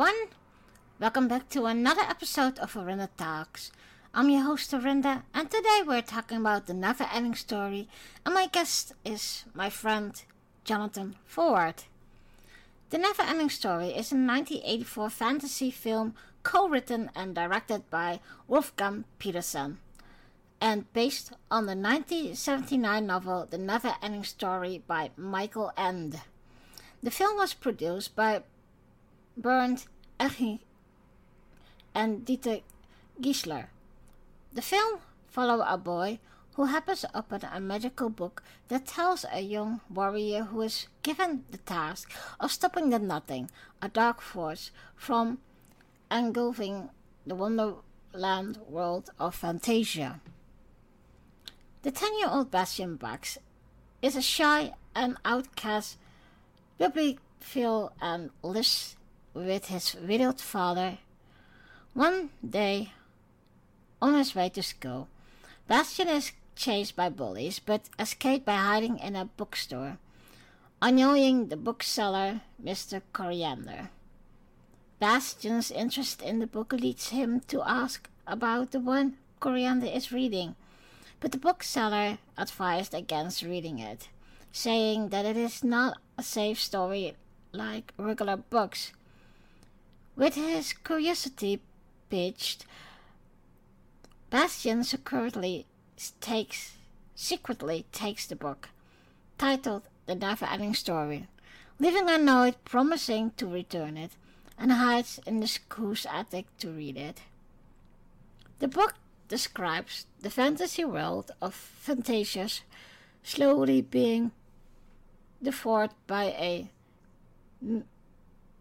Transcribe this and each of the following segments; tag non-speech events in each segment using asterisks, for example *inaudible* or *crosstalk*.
Everyone, welcome back to another episode of Arinda Talks. I'm your host Arinda, and today we're talking about the never ending story, and my guest is my friend Jonathan Ford. The Never Ending Story is a 1984 fantasy film co written and directed by Wolfgang Petersen and based on the 1979 novel The Never Ending Story by Michael Ende. The film was produced by Bernd Eichinger and Dieter Geissler. The film follows a boy who happens upon a magical book that tells a young warrior who is given the task of stopping the Nothing, a dark force, from engulfing the wonderland world of Fantasia. The 10 year old Bastian Bux is a shy and outcast bibliophile and lives with his widowed father. One day, on his way to school, Bastian is chased by bullies but escaped by hiding in a bookstore, annoying the bookseller, Mr. Coriander. Bastian's interest in the book leads him to ask about the one Coriander is reading but the bookseller advised against reading it, saying that it is not a safe story like regular books. With his curiosity piqued, Bastian secretly takes secretly takes the book, titled The Never Ending Story, leaving a note promising to return it, and hides in the school's attic to read it. The book describes the fantasy world of Fantasias slowly being devoured by a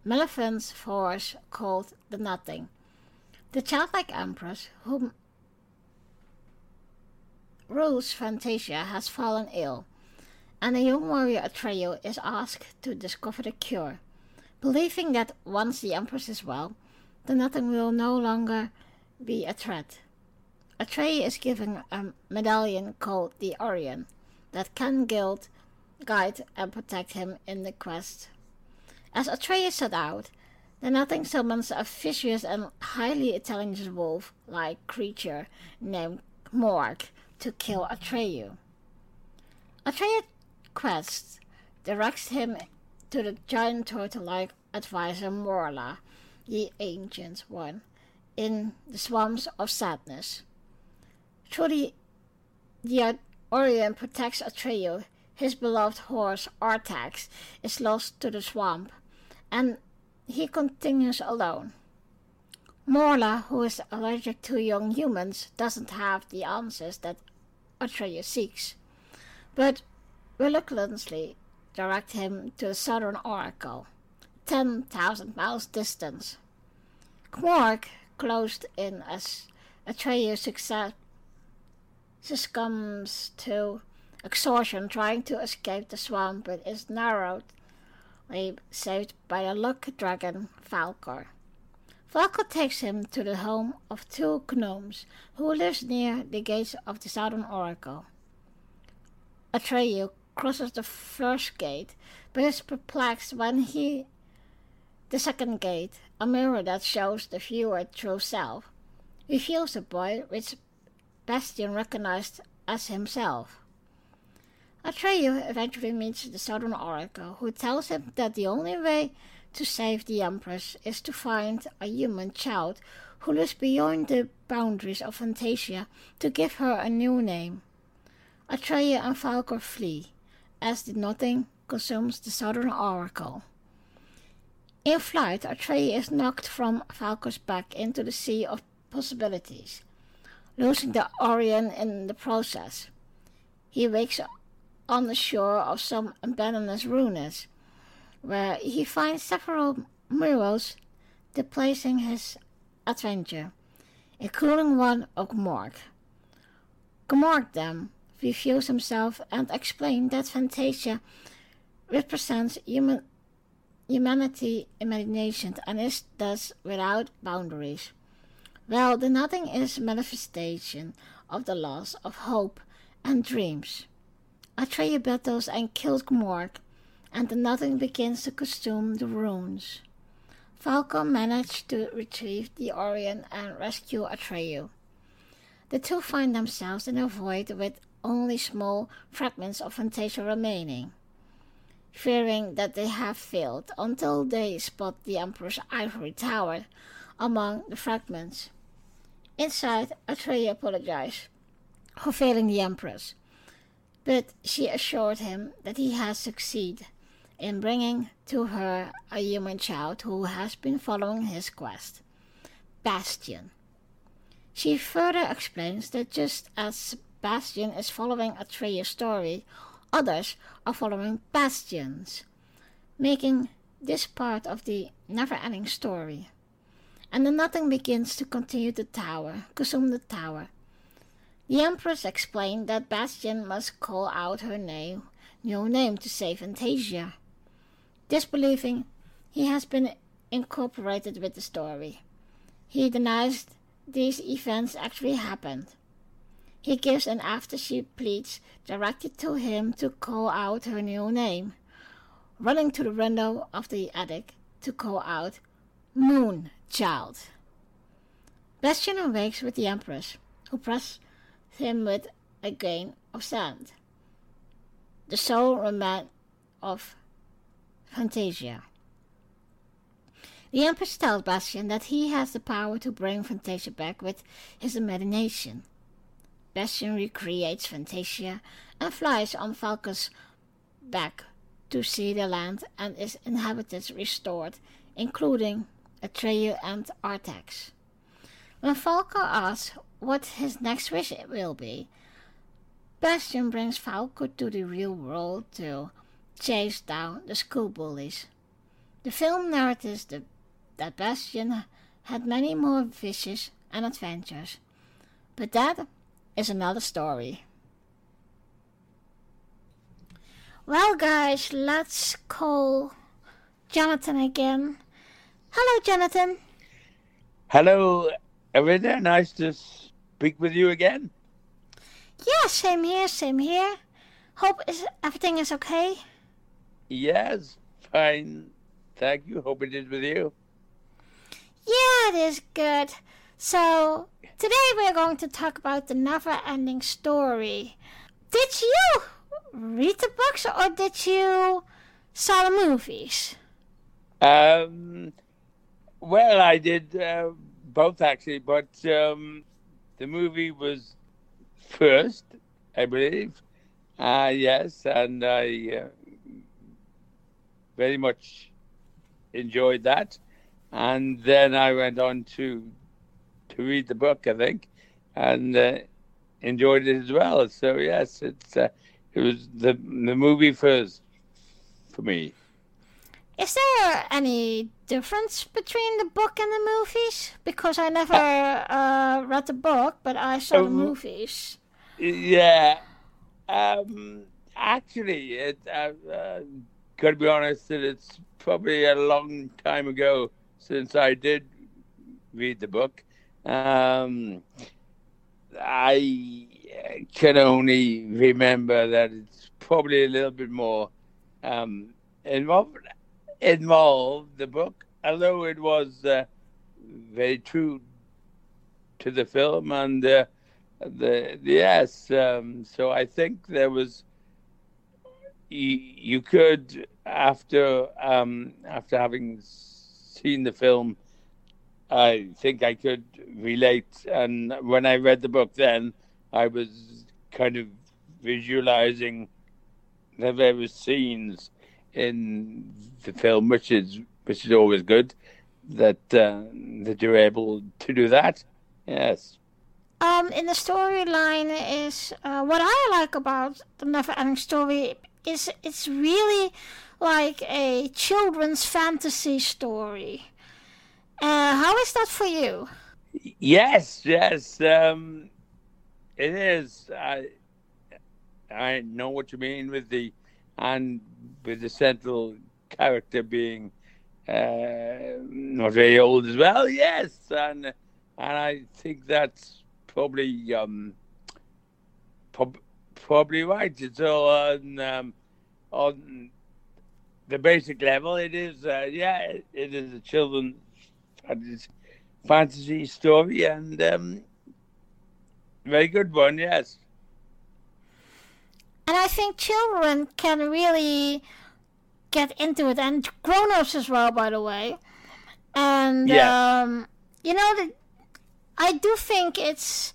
malevolent force called the Nothing. The childlike empress whom rules Fantasia has fallen ill, and a young warrior Atreyu is asked to discover the cure, believing that once the empress is well, the Nothing will no longer be a threat. Atreyu is given a medallion called the Auryn that can guide, guide and protect him in the quest. As Atreyu set out, the Nothing summons a vicious and highly intelligent wolf-like creature named Morg to kill Atreyu. Atreyu's quest directs him to the giant turtle-like advisor Morla, the ancient one, in the swamps of sadness. Truly, the Auryn protects Atreyu. His beloved horse, Artax, is lost to the swamp, and he continues alone. Morla, who is allergic to young humans, doesn't have the answers that Atreyu seeks, but reluctantly direct him to the southern oracle, ten thousand miles distant. Gmork, closed in as Atreyu success succumbs to exhaustion trying to escape the swamp but is narrowly saved by the luck dragon Falkor. Falkor takes him to the home of two gnomes who lives near the gates of the Southern Oracle. Atreyu crosses the first gate, but is perplexed when he the second gate, a mirror that shows the viewer true self, reveals a boy which Bastian recognized as himself. Atreyu eventually meets the Southern Oracle, who tells him that the only way to save the Empress is to find a human child who lives beyond the boundaries of Fantasia to give her a new name. Atreyu and Falkor flee, as the Nothing consumes the Southern Oracle. In flight, Atreyu is knocked from Falkor's back into the sea of possibilities losing the Auryn in the process. He wakes on the shore of some abandoned ruins, where he finds several murals displacing his adventure, including one of Morg. Gmork then reveals himself and explains that Fantasia represents human humanity imagination and is thus without boundaries. Well, the nothing is manifestation of the loss of hope and dreams. Atreyu battles and kills Gmork, and the nothing begins to consume the runes. Falkor managed to retrieve the Auryn and rescue Atreyu. The two find themselves in a void with only small fragments of Fantasia remaining, fearing that they have failed until they spot the Emperor's ivory tower among the fragments. Inside, Atreyu apologized for failing the Empress, but she assured him that he has succeeded in bringing to her a human child who has been following his quest, Bastian. She further explains that just as Bastian is following Atreyu's story, others are following Bastian's, making this part of the never ending story. And then nothing begins to continue the tower, consume the tower. The Empress explained that Bastian must call out her name, new name to save Fantasia disbelieving he has been incorporated with the story. He denies these events actually happened. He gives an after she pleads directed to him to call out her new name, running to the window of the attic to call out Moon Child. Bastian awakes with the Empress, who presses him with a grain of sand. The sole remnant of Fantasia. The Empress tells Bastian that he has the power to bring Fantasia back with his imagination. Bastian recreates Fantasia and flies on Falkor's back to see the land and its inhabitants restored, including Atreyu and Artax. When Falkor asks what his next wish will be, Bastian brings Falkor to the real world to chase down the school bullies. The film narrates the, that Bastian had many more wishes and adventures, but that is another story. Well, guys, let's call Jonathan again. Hello, Jonathan. Hello, Arina. Nice to speak with you again. Yeah, same here, same here. Hope is everything is okay. Yes, fine. Thank you. Hope it is with you. Yeah, it is good. So, today we're going to talk about the never ending story. Did you read the books or did you saw the movies? Um, well, I did uh, both actually, but um, the movie was first, I believe. Uh, yes, and I uh, very much enjoyed that. And then I went on to to read the book, I think, and uh, enjoyed it as well. So yes, it's uh, it was the the movie first for me. Is there any difference between the book and the movies? Because I never uh, read the book, but I saw the um, movies. Yeah, um, actually, it, uh, uh got to be honest that it's probably a long time ago since I did read the book. Um, I can only remember that it's probably a little bit more um, involved. Involved the book, although it was uh, very true to the film and uh, the yes. Um, so I think there was you, you could after um, after having seen the film, I think I could relate. And when I read the book, then I was kind of visualizing the various scenes in the film, which is which is always good that uh, that you're able to do that. Yes. Um, in the storyline is uh, what I like about the Never Ending Story is it's really like a children's fantasy story. Uh, how is that for you? Yes, yes, um, it is. I I know what you mean with the and with the central character being uh, not very old as well. Yes, and and I think that's probably um, prob- probably right. All on um, on the basic level, it is, uh, yeah, it, it is a children's fantasy story and um, very good one, yes. And I think children can really get into it, and grown-ups as well, by the way. And Yeah. um, you know, the, I do think it's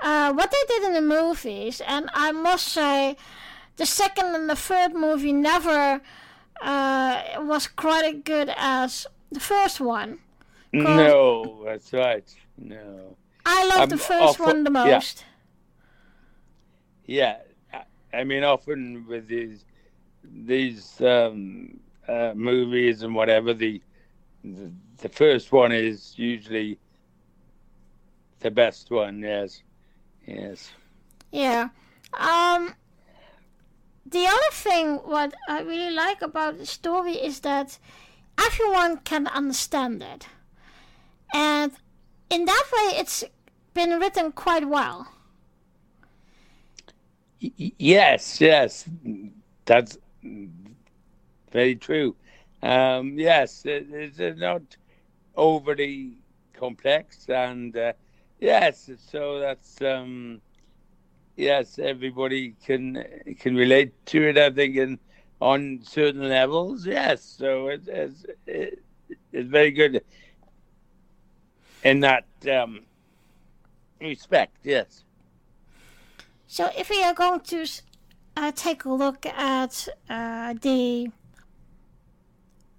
uh, what they did in the movies, and I must say, the second and the third movie never uh, was quite as good as the first one. No, that's right. No. I love Um, the first oh, one the most. Yeah, I- I mean, often with these these um, uh, movies and whatever, the, the the first one is usually the best one. Yes, yes. Yeah. Um the other thing what I really like about the story is that everyone can understand it. And in that way it's been written quite well. Yes, yes, that's very true. Um, yes, it, it's uh, not overly complex, and uh, yes, so that's um, yes, everybody can can relate to it. I think, in on certain levels, yes. So it, it's it, it's very good in that um, respect. Yes. So if we are going to uh, take a look at uh, the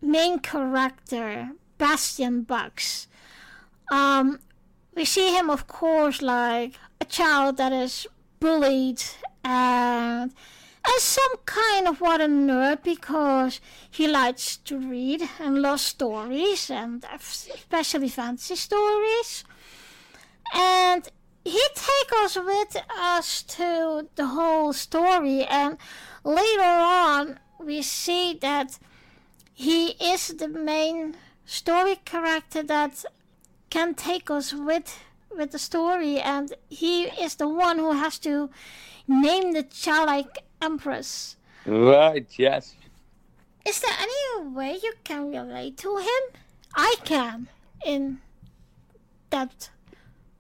main character, Bastian Bux, um, we see him, of course, like a child that is bullied and as some kind of what a nerd because he likes to read and loves stories and especially fantasy stories. And he takes us with us to the whole story and later on we see that he is the main story character that can take us with with the story and he is the one who has to name the childlike empress Right. Yes. is there any way you can relate to him i can in that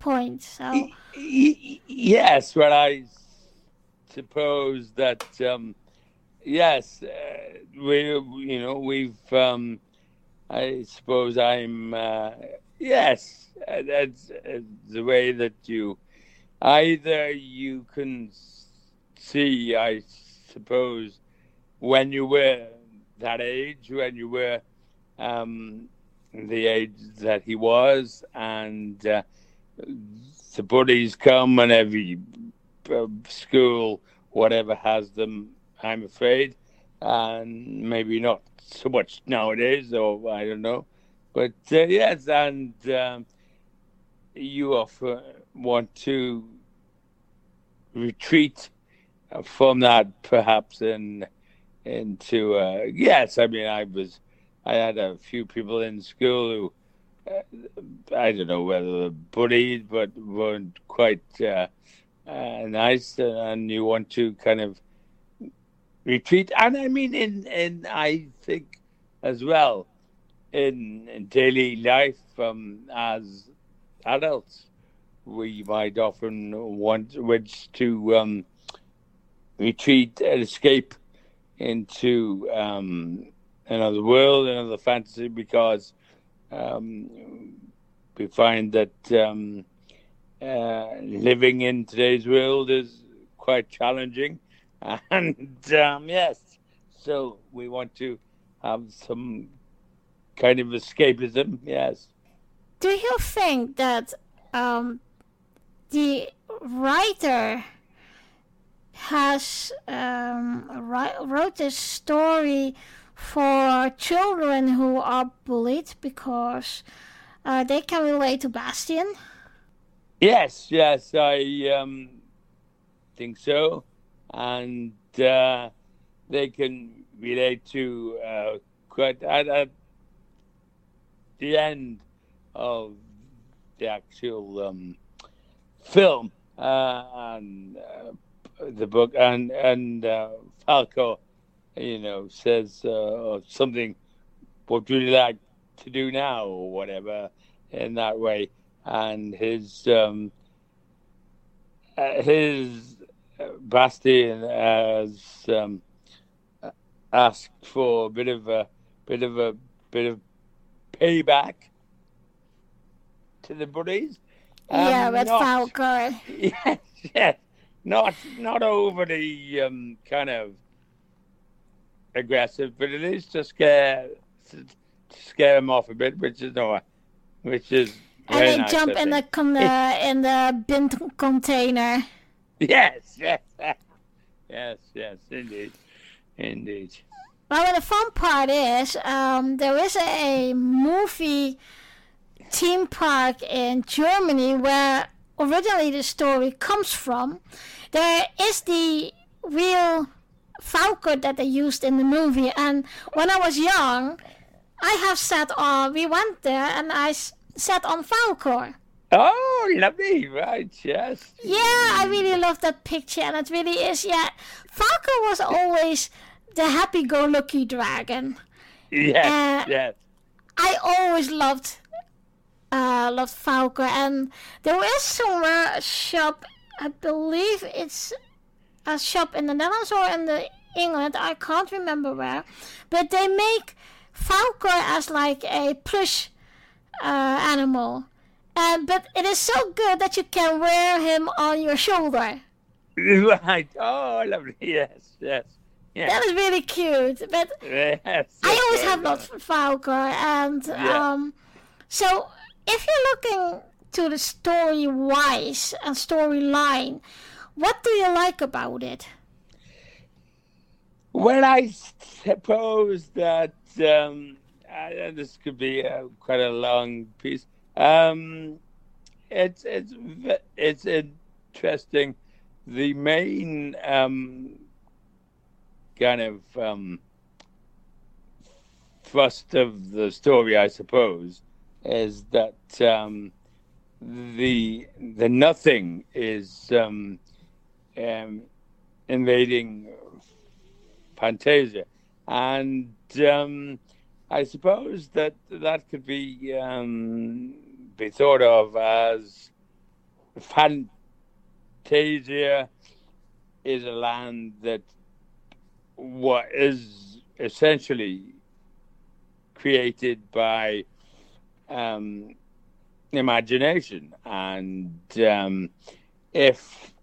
point so Yes, well, I suppose that um, yes, uh, we you know we've um, I suppose I'm uh, yes, uh, that's uh, the way that you either you can see, I suppose, when you were that age, when you were um, the age that he was, and. Uh, the bullies come and every uh, school, whatever, has them, I'm afraid. And maybe not so much nowadays, or I don't know. But uh, yes, and um, you often want to retreat from that, perhaps, in into uh, yes. I mean, I was, I had a few people in school who uh, I don't know whether bullied, but weren't quite uh, uh, nice, and you want to kind of retreat. And I mean, in in I think as well in, in daily life um, as adults, we might often want wish to um, retreat and escape into um, another world, another fantasy, because um, we find that um, uh, living in today's world is quite challenging, *laughs* and um, yes, so we want to have some kind of escapism. Yes, do you think that um, the writer has um, ri- wrote this story for children who are bullied because uh, they can relate to Bastian? yes, yes, I um, think so, and uh, they can relate to uh, quite at, at the end of the actual um, film uh, and uh, the book and and uh, Falkor you know, says uh, something, what would you like to do now, or whatever, in that way. And his um, uh, his Bastian has um, asked for a bit of a bit of a bit of payback to the buddies. yeah, Um, with not- Falkor. *laughs* Yes, yes. Not not overly um, kind of aggressive, but it is to scare to scare him off a bit, which is no, which is And they nice, jump in the con- uh, in the bin container. *laughs* Yes, yes, yes, yes, indeed, indeed. Well, the fun part is um, there is a movie theme park in Germany where originally the story comes from. There is the real Falkor that they used in the movie, and when I was young, I have sat on. We went there, and I s- sat on Falkor. Oh, lovely, right? Yes. Yeah, I really love that picture, and it really is. Yeah, Falkor was always the happy-go-lucky dragon. Yes, Uh, yes. I always loved uh loved Falkor and there is somewhere a shop I believe it's a shop in the Netherlands or in the England, I can't remember where. But they make Falkor as like a plush uh, animal. And but it is so good that you can wear him on your shoulder. *laughs* Right. Oh, lovely. *laughs* Yes, yes, yes. That is really cute. But *laughs* yes, I always have nice. loved Falkor, and Yeah. um, so if you're looking to the story wise and storyline, what do you like about it? Well, I suppose that um, uh, this could be uh, quite a long piece. Um, it's it's it's interesting. The main um, kind of um, thrust of the story, I suppose, is that um, the the nothing is um, um, invading Fantasia, and um, I suppose that that could be um, be thought of as Fantasia is a land that what is essentially created by um, imagination, and um, if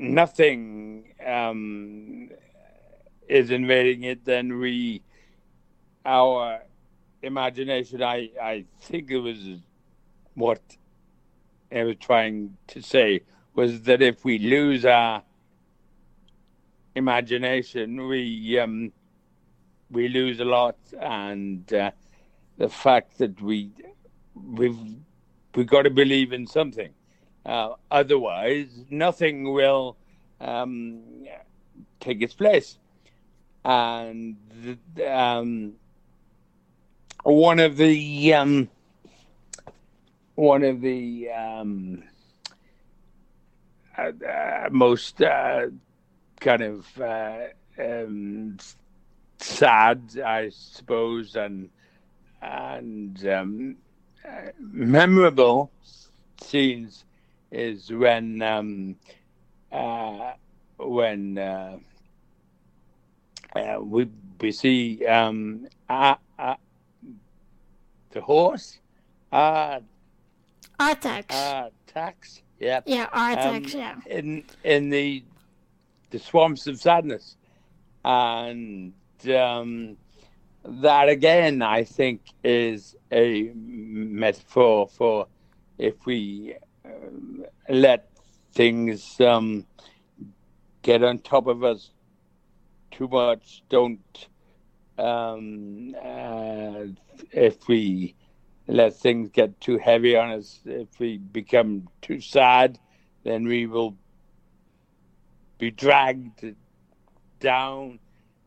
nothing um, is invading it, then we, our imagination, I, I think it was what I was trying to say, was that if we lose our imagination, we, um, we lose a lot. And uh, the fact that we, we've, we've got to believe in something. Uh, otherwise, nothing will um, take its place. And um, one of the um, one of the um, uh, uh, most uh, kind of um, sad, I suppose, and and um, memorable scenes is when um, uh, when. Uh, uh, we we see um, the horse, uh, Artax. uh, tax, yeah, yeah, Artax, um, yeah. in in the the swamps of sadness, and um, that again, I think, is a metaphor for if we let things um, get on top of us too much. Don't um, uh, if we let things get too heavy on us. If we become too sad, then we will be dragged down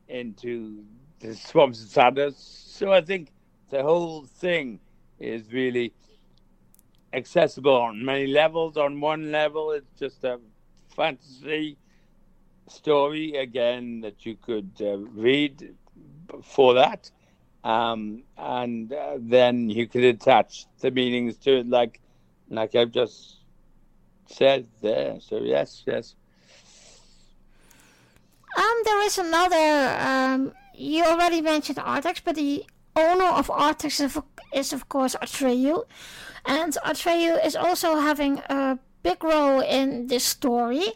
into the swamps of sadness. So I think the whole thing is really accessible on many levels. On one level, it's just a fantasy story again that you could uh, read for that, um, and uh, then you could attach the meanings to it, like like I've just said there. So yes, yes. Um, there is another. Um, you already mentioned Artax, but the owner of Artax is, is of course Atreyu, and Atreyu is also having a big role in this story.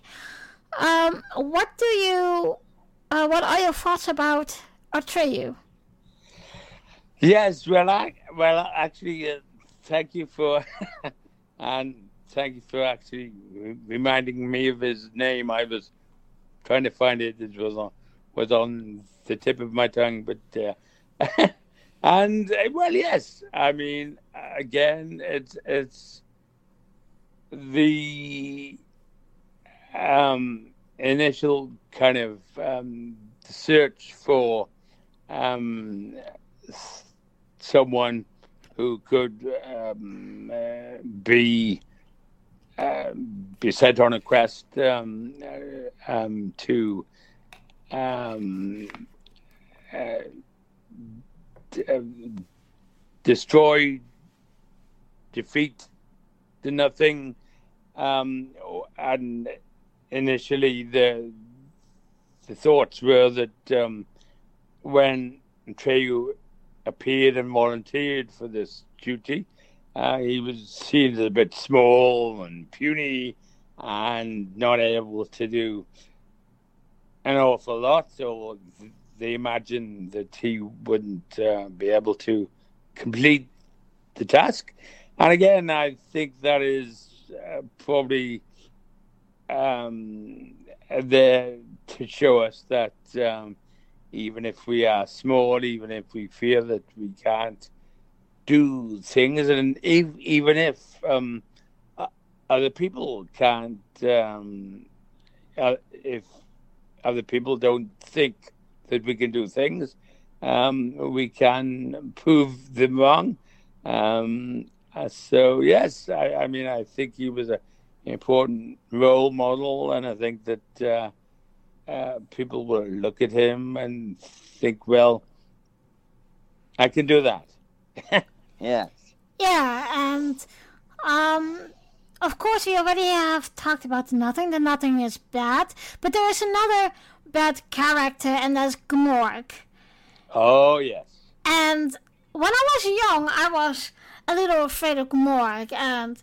Um, what do you, uh, what are your thoughts about Atreyu? Yes, well, I, well, actually, uh, thank you for, *laughs* and thank you for actually reminding me of his name. I was trying to find it; it was on was on the tip of my tongue, but uh, *laughs* and uh, well, yes, I mean, again, it's it's the um, initial kind of um, search for um, someone who could um, uh, be uh, be sent on a quest um, uh, um, to um, uh, destroy, defeat the nothing, um, and initially the the thoughts were that um, when Treyu appeared and volunteered for this duty, uh, he was seen as a bit small and puny and not able to do an awful lot. So they imagined that he wouldn't uh, be able to complete the task. And again, I think that is uh, probably um, there to show us that um, even if we are small, even if we feel that we can't do things, and even if um, other people can't, um, uh, if other people don't think that we can do things, um, we can prove them wrong. Um, uh, so yes, I, I mean I think he was a important role model, and I think that uh, uh, people will look at him and think, well, I can do that. *laughs* yes. Yeah, and um, of course, we already have talked about nothing. The nothing is bad, but there is another bad character, and that's Gmork. Oh yes. And when I was young, I was a little afraid of Gmork, and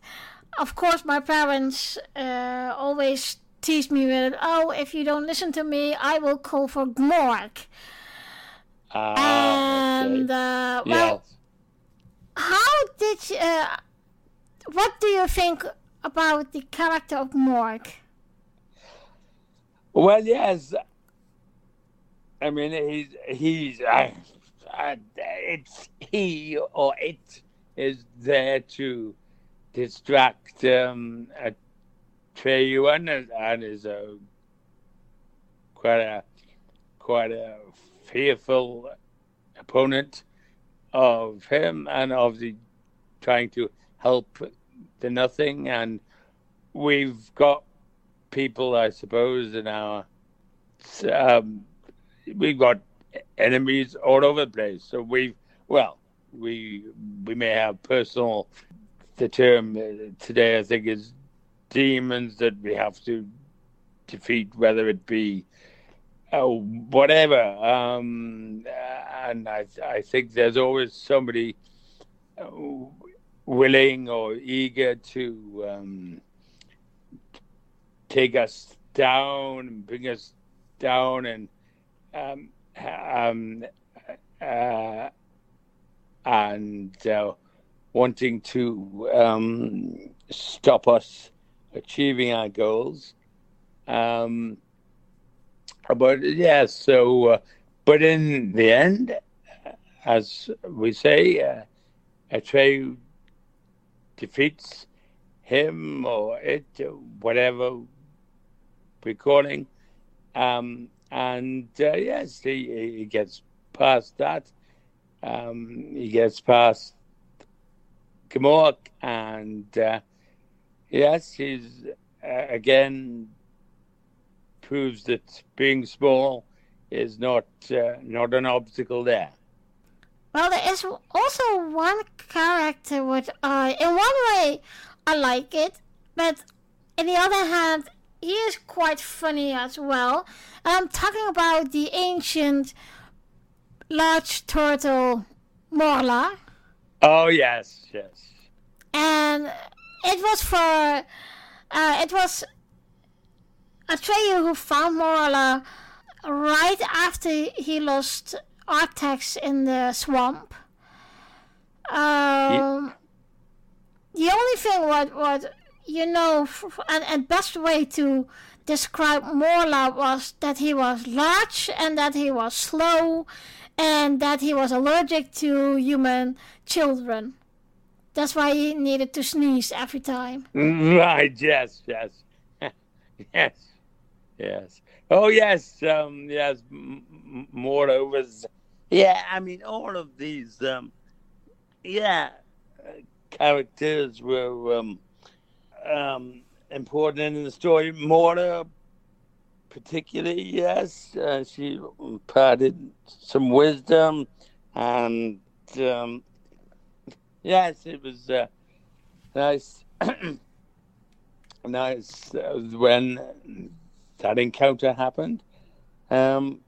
of course, my parents uh, always teased me with, "Oh, if you don't listen to me, I will call for Gmork." Uh, and uh, well, yes. how did you, uh, what do you think about the character of Morg? Well, yes. I mean, he's he's uh, uh, it's he or it is there to distract um, a Treyuan and is a quite a quite a fearful opponent of him and of the trying to help the nothing. And we've got people i suppose in our um, we've got enemies all over the place. So we've well we we may have personal the term today i think is demons that we have to defeat whether it be uh, whatever. Um, and I, I think there's always somebody uh, willing or eager to um, take us down and bring us down and um, um, uh, and uh, wanting to um, stop us achieving our goals. Um, but yeah, so uh, but in the end, as we say, uh, Atreyu defeats him or it, whatever we're calling. Um, and uh, yes, he, he gets past that. Um, he gets past Gmork, and uh, yes, he's uh, again proves that being small is not uh, not an obstacle there. Well, there is also one character which, uh, in one way, I like it, but in the other hand, is quite funny as well. I'm talking about the ancient large turtle Morla. Oh yes, yes. And it was for uh, it was Atreyu who found Morla right after he lost Artax in the swamp. Um, The only thing what what you know, and, and best way to describe Morla was that he was large and that he was slow and that he was allergic to human children. That's why he needed to sneeze every time. *laughs* Right, yes, yes. *laughs* yes, yes. Oh, yes, um, yes. M- Mora was, yeah, I mean, all of these, um, yeah, uh, characters were um, um, important in the story. Mora, particularly, yes, uh, she imparted some wisdom, and um, yes, it was uh, nice. *clears throat* nice uh, when that encounter happened. Um,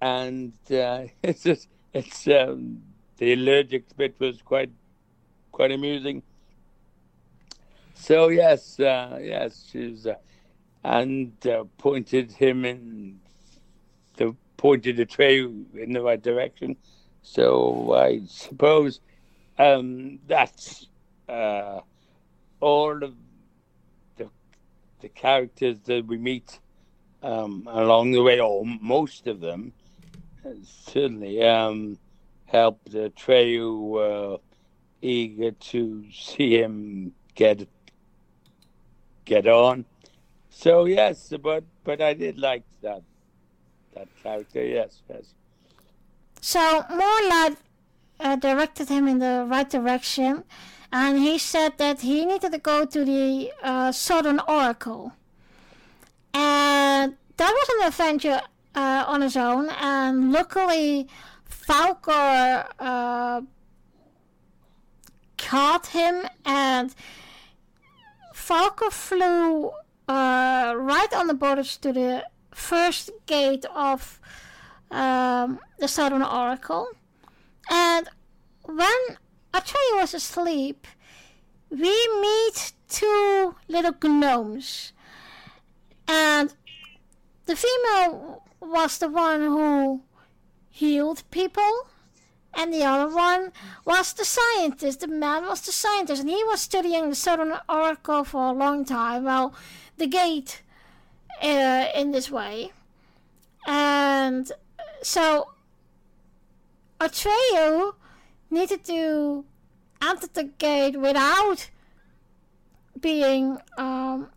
and uh, *laughs* it's just it's um, the allergic bit was quite quite amusing. So yes, uh, yes, she's uh, and uh, pointed him in the pointed the tray in the right direction. So I suppose um, that's uh, all of the the characters that we meet um, along the way, or most of them, certainly um, helped Treyu uh, eager to see him get get on. So yes, but but I did like that that character. Yes, yes. So Morla uh, directed him in the right direction, and he said that he needed to go to the uh, Southern Oracle, and that was an adventure uh, on his own. And luckily, Falkor uh, caught him, and Falkor flew uh, right on the borders to the first gate of um, the Southern Oracle. And when Atreyu was asleep, we meet two little gnomes. And the female was the one who healed people, and the other one was the scientist. The man was the scientist, and he was studying the Southern Oracle for a long time. Well, the gate uh, in this way. And so Atreyu needed to enter the gate without being um,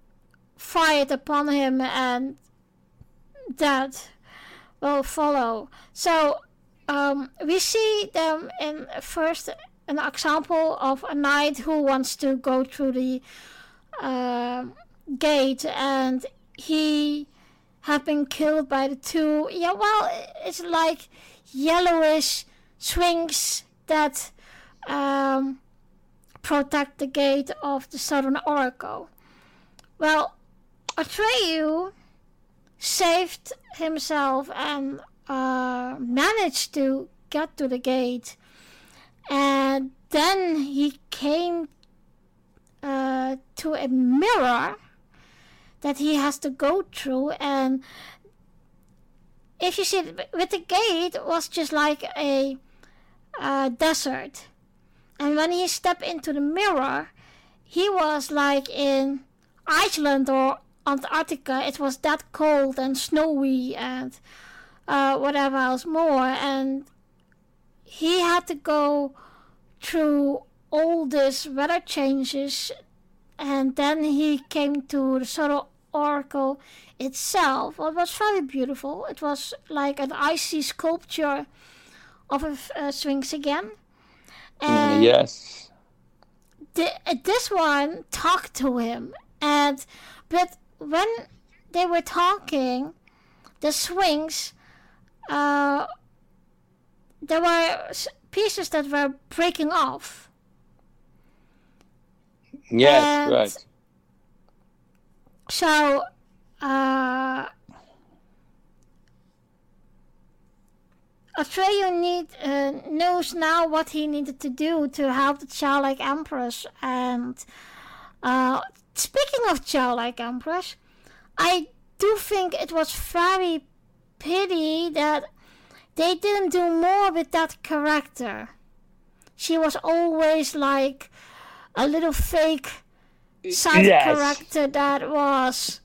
fired upon him and that will follow. So um, we see them in first an example of a knight who wants to go through the uh, gate and he have been killed by the two. Yeah well it's like yellowish swings that um, protect the gate of the southern oracle. Well atreyu saved himself and uh, managed to get to the gate. And then he came uh, to a mirror that he has to go through. And if you see with the gate was just like a desert. And when he stepped into the mirror he was like in iceland or antarctica. It was that cold and snowy and uh, whatever else more and he had to go through all these weather changes and then he came to the sort of oracle itself. It was very beautiful. It was like an icy sculpture of a uh, Sphinx again. And yes. The, uh, this one talked to him, and but when they were talking, the swings, uh, there were pieces that were breaking off. Yes, And right. So, uh, Atreyu need uh, knows now what he needed to do to help the childlike empress. And uh, speaking of childlike empress, I do think it was very pity that they didn't do more with that character. She was always like a little fake side Yes. character that was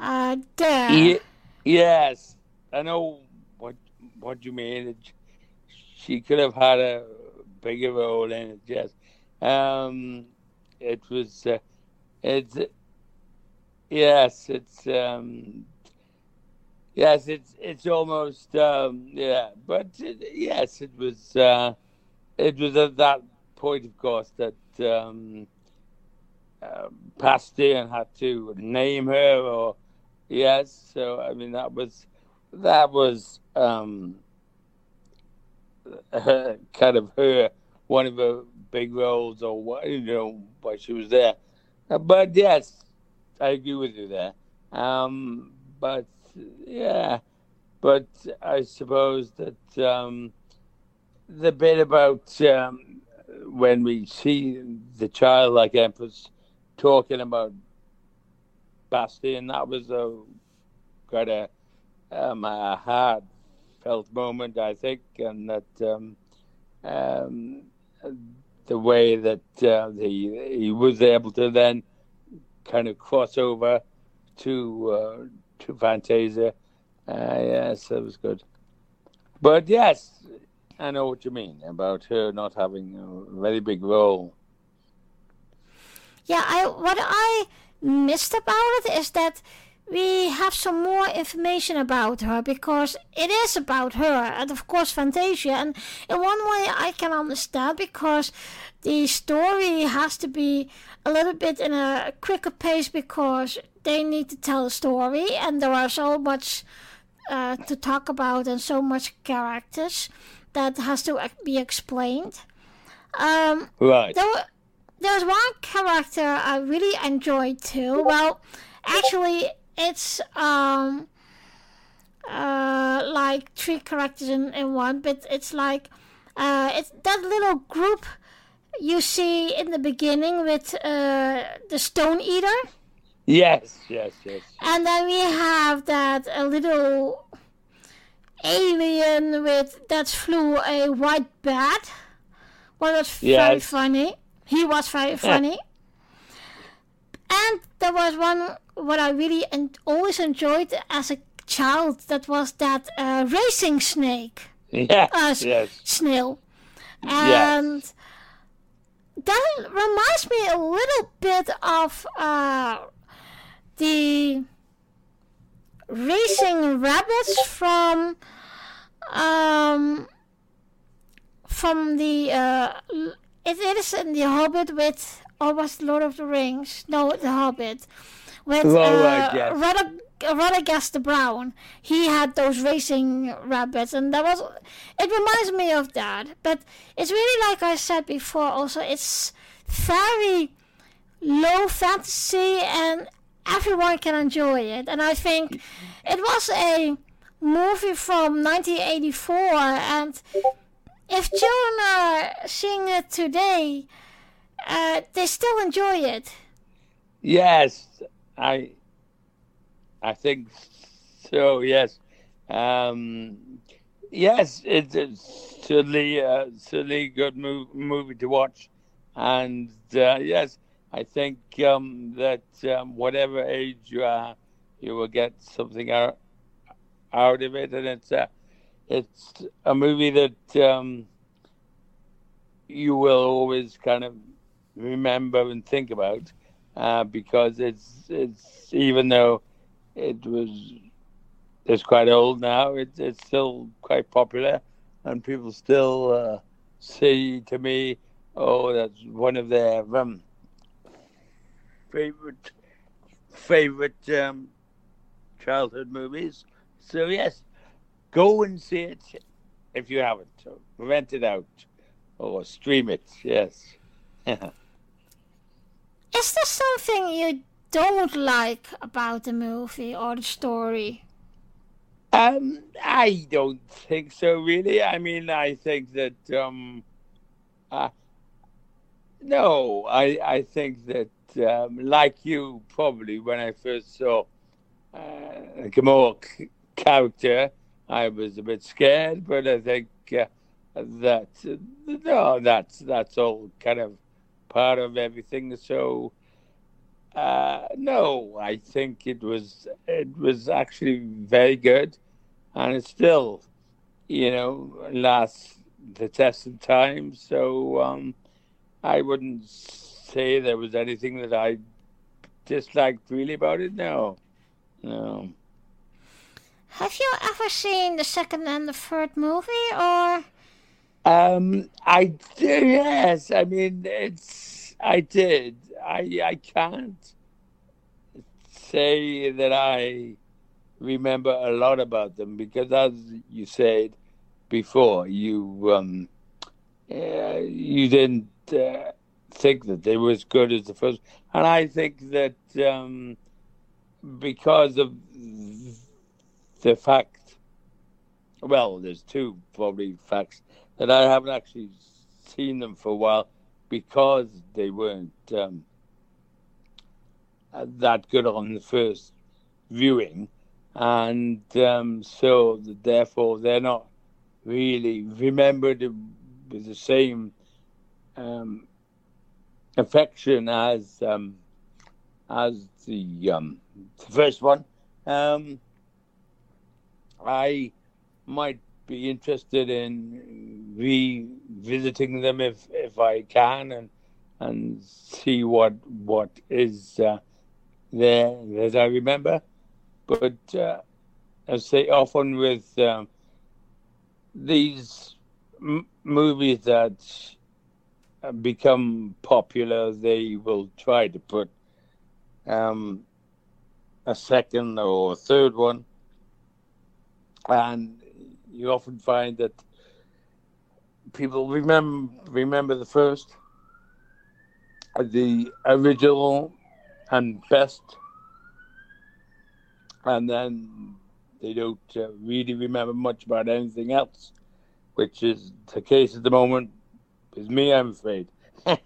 uh, there. Ye- yes, I know what what you mean. She could have had a bigger role in it. Yes, um, it was. Uh, it's yes, it's um, yes, it's it's almost um, yeah, but it, yes, it was. Uh, it was at that point, of course, that. Um, uh, had to name her or yes so i mean that was that was um *laughs* kind of her one of her big roles or what you know why she was there but yes i agree with you there um but yeah but i suppose that um the bit about um when we see the child like empress talking about Bastian, that was a quite a um, a heartfelt moment, I think, and that um, um, the way that uh, he he was able to then kind of cross over to uh, Fantasia. Uh, yes, that was good. But yes, I know what you mean about her not having a very big role. Yeah, I what I missed about it is that we have some more information about her because it is about her and of course Fantasia and in one way I can understand because the story has to be a little bit in a quicker pace because they need to tell a story and there are so much uh, to talk about and so much characters that has to uh, be explained. Um, Right. there, there's one character I really enjoyed too. Well, actually, it's um uh like three characters in, in one, but it's like uh it's that little group you see in the beginning with uh the Stone Eater, Yes, yes, yes. and then we have that a little alien with that flew a white bat. Well, that's very funny. He was very *laughs* funny. and there was one what I really en- always enjoyed as a child. That was that uh, racing snake Yes, Us. yes. snail, Yes. and that reminds me a little bit of uh, the racing rabbits from um, from the uh, it is in the Hobbit with was Lord of the Rings? No, the Hobbit with Oh, uh, yes. Radagast Brown. He had those racing rabbits, and that was it reminds me of that. But it's really like I said before. Also, it's very low fantasy, and everyone can enjoy it. And I think it was a movie from 1984, and if children are seeing it today, uh, they still enjoy it. Yes, I I think so. Yes, um, yes, it's, it's certainly uh, certainly good mov- movie to watch, and uh, yes, I think um, that um, whatever age you are, you will get something out out of it, and it's a it's a movie that um, you will always kind of remember and think about uh, because it's it's even though it was it's quite old now, it's it's still quite popular, and people still uh, say to me, "Oh, that's one of their um, favorite favorite um, childhood movies. So yes, go and see it if you haven't. Rent it out or stream it. Yes. *laughs* Is there something you don't like about the movie or the story? Um, I don't think so, really. I mean, I think that um, uh, no, I I think that um, like you probably when I first saw uh, Gmork character, I was a bit scared, but I think uh, that no, that's that's all kind of part of everything. So uh, no, I think it was it was actually very good, and it still, you know, lasts the test of time. So um, I wouldn't say there was anything that I disliked really about it. No, no. Have you ever seen the second and the third movie, or? Um, I do. Yes, I mean it's. I did. I I can't say that I remember a lot about them because, as you said before, you um, uh, you didn't uh, think that they were as good as the first, and I think that um, because of the fact, well, there's two probably facts that I haven't actually seen them for a while because they weren't um, that good on the first viewing, and um, so therefore they're not really remembered with the same um, affection as um, as the, um, the first one. Um, I might be interested in revisiting them if if I can and and see what what is uh, there as I remember. But uh, I say often with um, these m- movies that become popular, they will try to put um, a second or a third one and you often find that people remember remember the first, the original and best, and then they don't uh, really remember much about anything else, which is the case at the moment with me, I'm afraid. *laughs* um,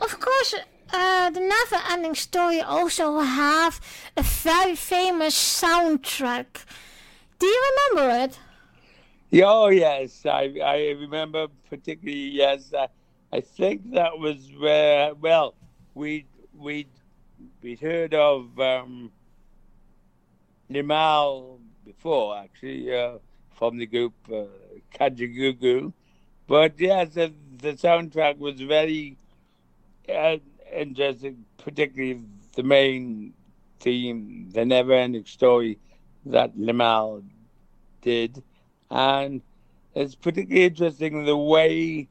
of course, uh, the Never Ending Story also have a very famous soundtrack. Do you remember it? Oh yes, I I remember particularly. Yes, I, I think that was where well we we we'd heard of um, Limahl before actually uh, from the group uh, Kajagoogoo, but yes, the, the soundtrack was very. Uh, interesting, particularly the main theme, the never ending story that Limahl did. And it's particularly interesting the way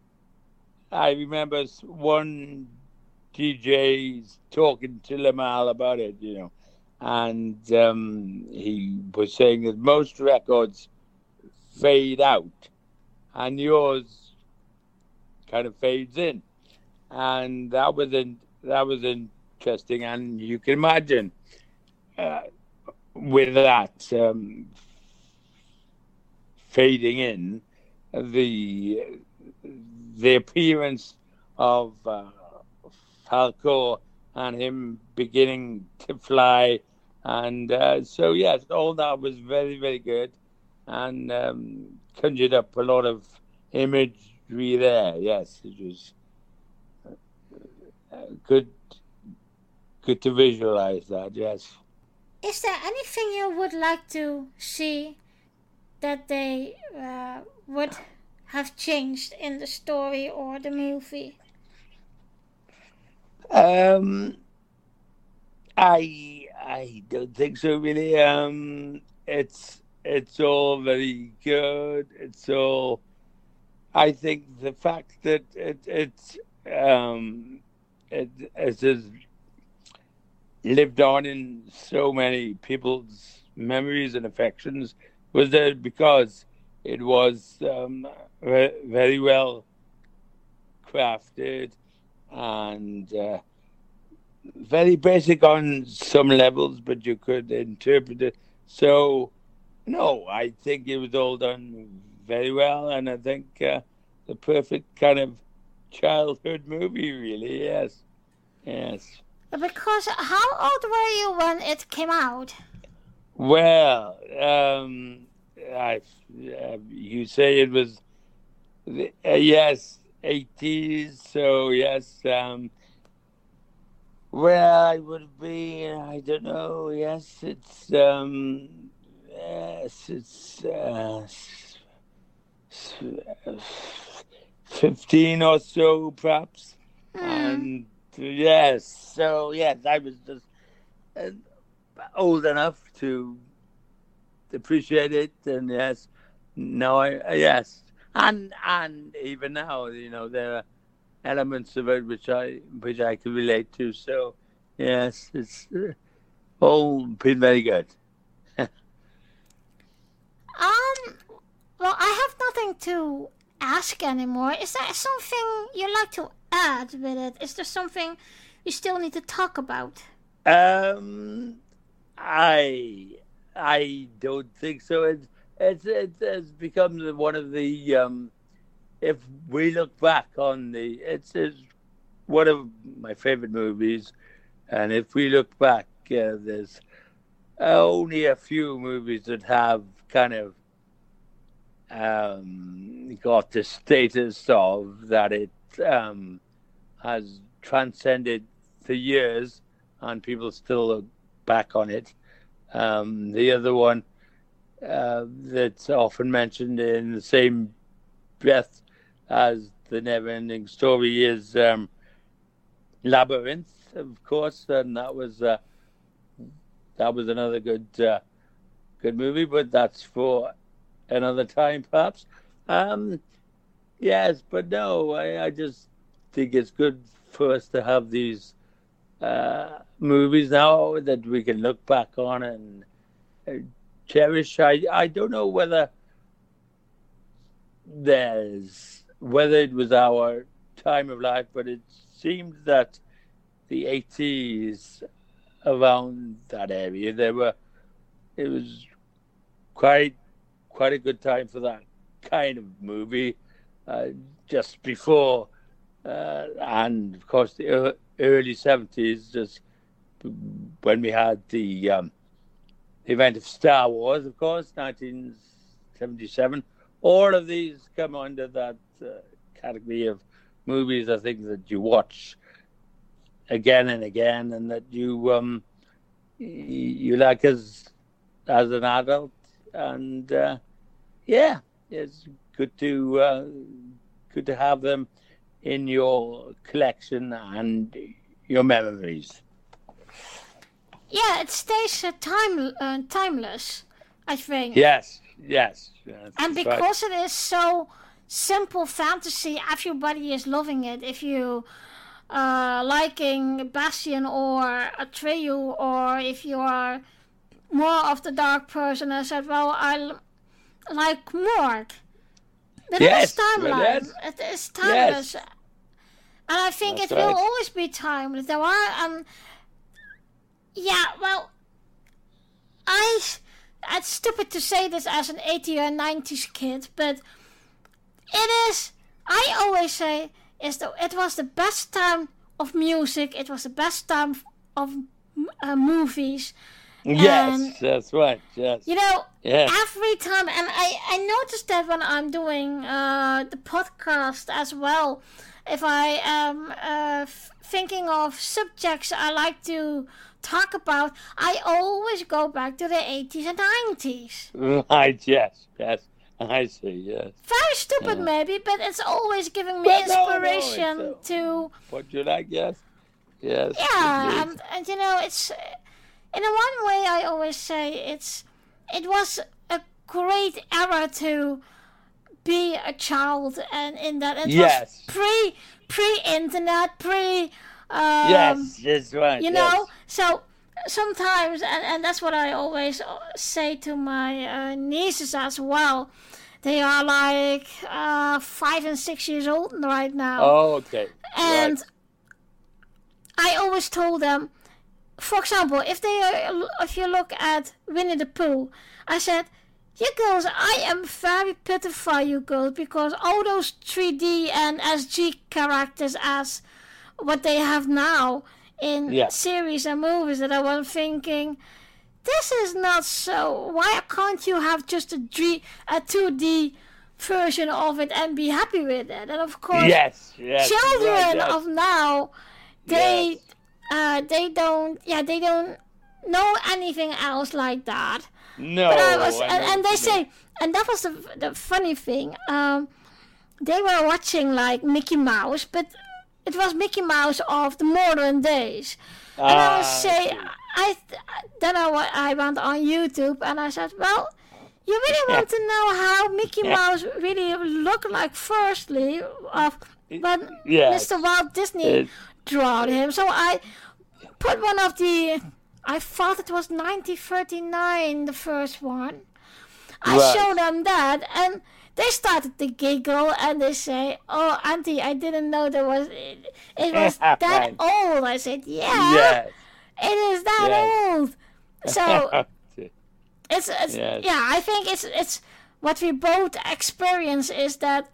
I remember one DJ talking to Limahl about it, you know, and um, he was saying that most records fade out and yours kind of fades in. And that was an that was interesting, and you can imagine uh, with that um, fading in the the appearance of uh, Falkor and him beginning to fly, and uh, so yes, all that was very very good, and um, conjured up a lot of imagery there. Yes, it was good good to visualize that yes. Is there anything you would like to see that they uh, would have changed in the story or the movie? Um i i don't think so really. Um it's it's all very good. It's all i think the fact that it, it's um it, has lived on in so many people's memories and affections was that because it was um, very well crafted and uh, very basic on some levels, but you could interpret it. So, no, I think it was all done very well, and I think uh, the perfect kind of childhood movie, really. Yes, yes. Because how old were you when it came out? Well, um, I, uh, you say it was uh, yes, eighties. So yes, um, well, I would be. I don't know. Yes, it's um, yes, it's uh, fifteen or so, perhaps, mm. and yes. So yes, I was just uh, old enough to appreciate it, and yes, no, I yes, and and even now, you know, there are elements of it which I which I can relate to. So yes, it's uh, all been very good. *laughs* um. Well, I have nothing to ask anymore. Is there something you like to add with it? Is there something you still need to talk about? Um, I I don't think so. It's it's it has become one of the um, if we look back on the it's, it's one of my favorite movies, and if we look back, uh, there's only a few movies that have kind of um, got the status of that it um, has transcended the years, and people still look back on it. Um, the other one uh, that's often mentioned in the same breath as the never-ending story is um, Labyrinth, of course, and that was uh, that was another good uh, good movie, but that's for another time, perhaps. Um, yes, but no, I, I just think it's good for us to have these uh, movies now that we can look back on and uh, cherish. I I don't know whether there's whether it was our time of life, but it seemed that the 80s around that area there were it was quite quite a good time for that kind of movie uh, just before uh, and of course the early 70s, just when we had the um, event of Star Wars, of course, 1977. All of these come under that uh, category of movies, I think, that you watch again and again, and that you um, you like as as an adult, and uh, yeah, it's good to uh, good to have them in your collection and your memories. Yeah, it stays uh, time uh, timeless. I think. Yes, yes. yes and because right. it is so simple fantasy, everybody is loving it. If you uh, liking Bastian or Atreyu, or if you are more of the dark person, I said, well, I like Gmork. But yes, it is timeless. It is timeless. Yes. And I think That's it right. will always be timeless. There are, um, yeah, well, I, it's stupid to say this as an 80 or 90s kid, but it is, I always say, is that it was the best time of music, it was the best time of uh, movies. Yes, and, that's right. Yes. You know, yes. every time, and I, I noticed that when I'm doing uh, the podcast as well, if I am uh, f- thinking of subjects I like to talk about, I always go back to the 80s and 90s. Right, yes, yes. I see, yes. Very stupid, maybe, but it's always giving me inspiration no, no, to. What you like, yes. Yes. Yeah, and, and you know, it's. In one way, I always say it's. It was a great era to be a child and in that it yes. was pre pre internet pre Um, yes, that's right. you yes. know so sometimes and, and that's what i always uh, say to my uh, nieces as well they are like uh, five and six years old right now Oh, okay. and right. i always told them for example if they are, if you look at winnie the pooh i said you girls i am very pity for you girls because all those 3d and sg characters as what they have now in Yeah. series and movies that I was thinking, this is not so. Why can't you have just a, G, a 2D version of it and be happy with it? And of course, yes, yes. children right, yes. of now, they, Yes. Uh, they don't, yeah, they don't know anything else like that. no. But I was, I and, and they say, and that was the, the funny thing. Um, they were watching like Mickey Mouse, but it was Mickey Mouse of the modern days. mean. And I Ah, would say, see. I then I, I went on YouTube and I said, well, you really *laughs* want to know how Mickey Mouse really looked like firstly of when. Mr. Walt Disney It- drawed him. So I put one of the, I thought it was 1939, the first one. I Right. showed them that and they started to giggle and they say, "Oh, Auntie, I didn't know there was it, it *laughs* was that Right. old." I said, "Yeah, Yes. it is that Yes. old." So *laughs* it's, it's Yes. yeah i think it's it's what we both experience is that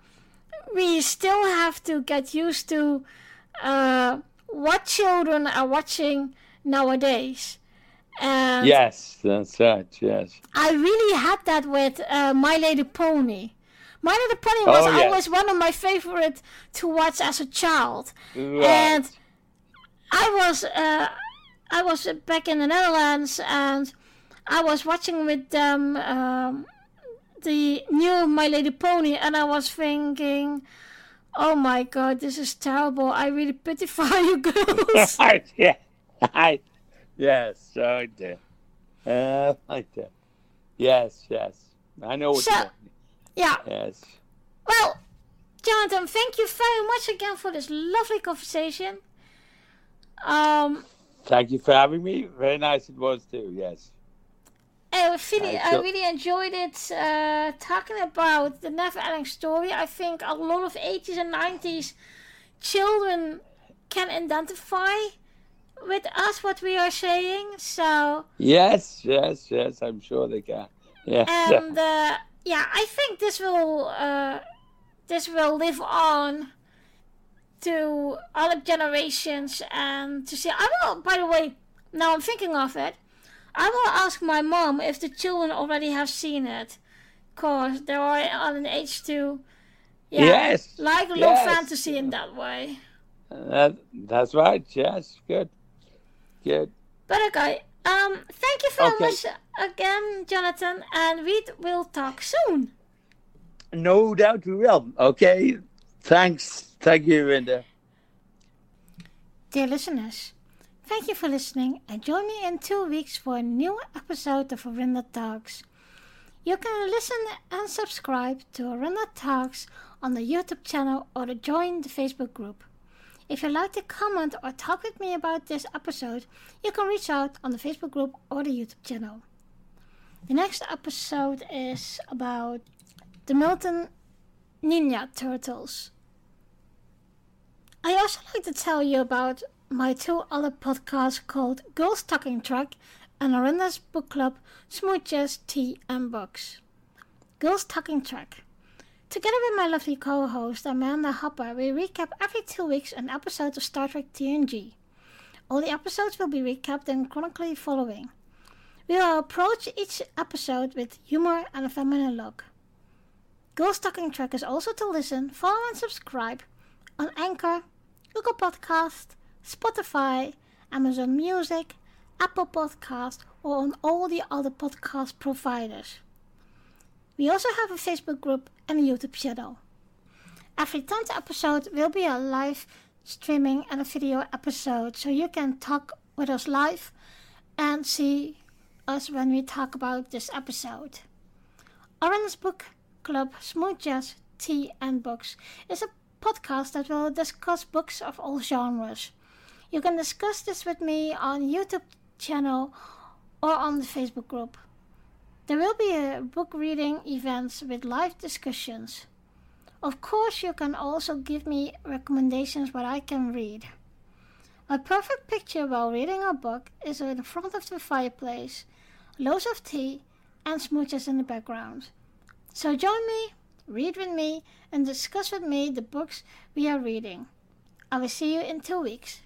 we still have to get used to uh, what children are watching nowadays and yes, that's right. Yes. i really had that with uh, my lady pony my little pony was Oh, yes. always one of my favorite to watch as a child Right. and I was uh, I was back in the Netherlands and I was watching with them um, the new My Lady Pony and I was thinking, oh my god, this is terrible. I really pity for you girls. *laughs* Right. Yeah. I. Yes. Right there. Uh, right there. Yes. Yes. I know what So- you mean. yeah. Yes. Well, Jonathan, thank you very much again for this lovely conversation. Um, Thank you for having me. Very nice it was too. Yes. I really, I really enjoyed it uh, talking about the never-ending story. I think a lot of 80s and 90s children can identify with us what we are saying. So, Yes. Yes. Yes. I'm sure they can. Yeah, and uh, yeah, I think this will uh, this will live on to other generations and to see. I will, by the way, now I'm thinking of it. I will ask my mom if the children already have seen it, cause they are on an age to, yeah, Yes, like low yes. fantasy in that way. That, that's right. Yes. Good. Good. But okay, um, thank you very Okay. much again, Jonathan, and we will talk soon. No doubt we will. Okay. Thanks. Thank you, Linda. Dear listeners, thank you for listening and join me in two weeks for a new episode of Arinda Talks. You can listen and subscribe to Arinda Talks on the YouTube channel or join the Facebook group. If you'd like to comment or talk with me about this episode, you can reach out on the Facebook group or the YouTube channel. The next episode is about the Mutant Ninja Turtles. I also like to tell you about my two other podcasts called Girls Talking Track and Arinda's Book Club Smooches, Tea and Books. Girls Talking Track. Together with my lovely co-host Amanda Hopper, we recap every two weeks an episode of Star Trek TNG. All the episodes will be recapped and chronically following. We will approach each episode with humor and a feminine look. Girls Talking Track is also to listen, follow and subscribe on Anchor, Google Podcast, Spotify, Amazon Music, Apple Podcast, or on all the other podcast providers. We also have a Facebook group and a YouTube channel. Every 10th episode will be a live streaming and a video episode, so you can talk with us live and see us when we talk about this episode. Orange Book Club Smooches, Tea and Books is a podcast that will discuss books of all genres. You can discuss this with me on YouTube channel or on the Facebook group. There will be a book reading events with live discussions. Of course, you can also give me recommendations what I can read. A perfect picture while reading a book is in front of the fireplace, loads of tea, and smooches in the background. So join me, read with me, and discuss with me the books we are reading. I will see you in two weeks.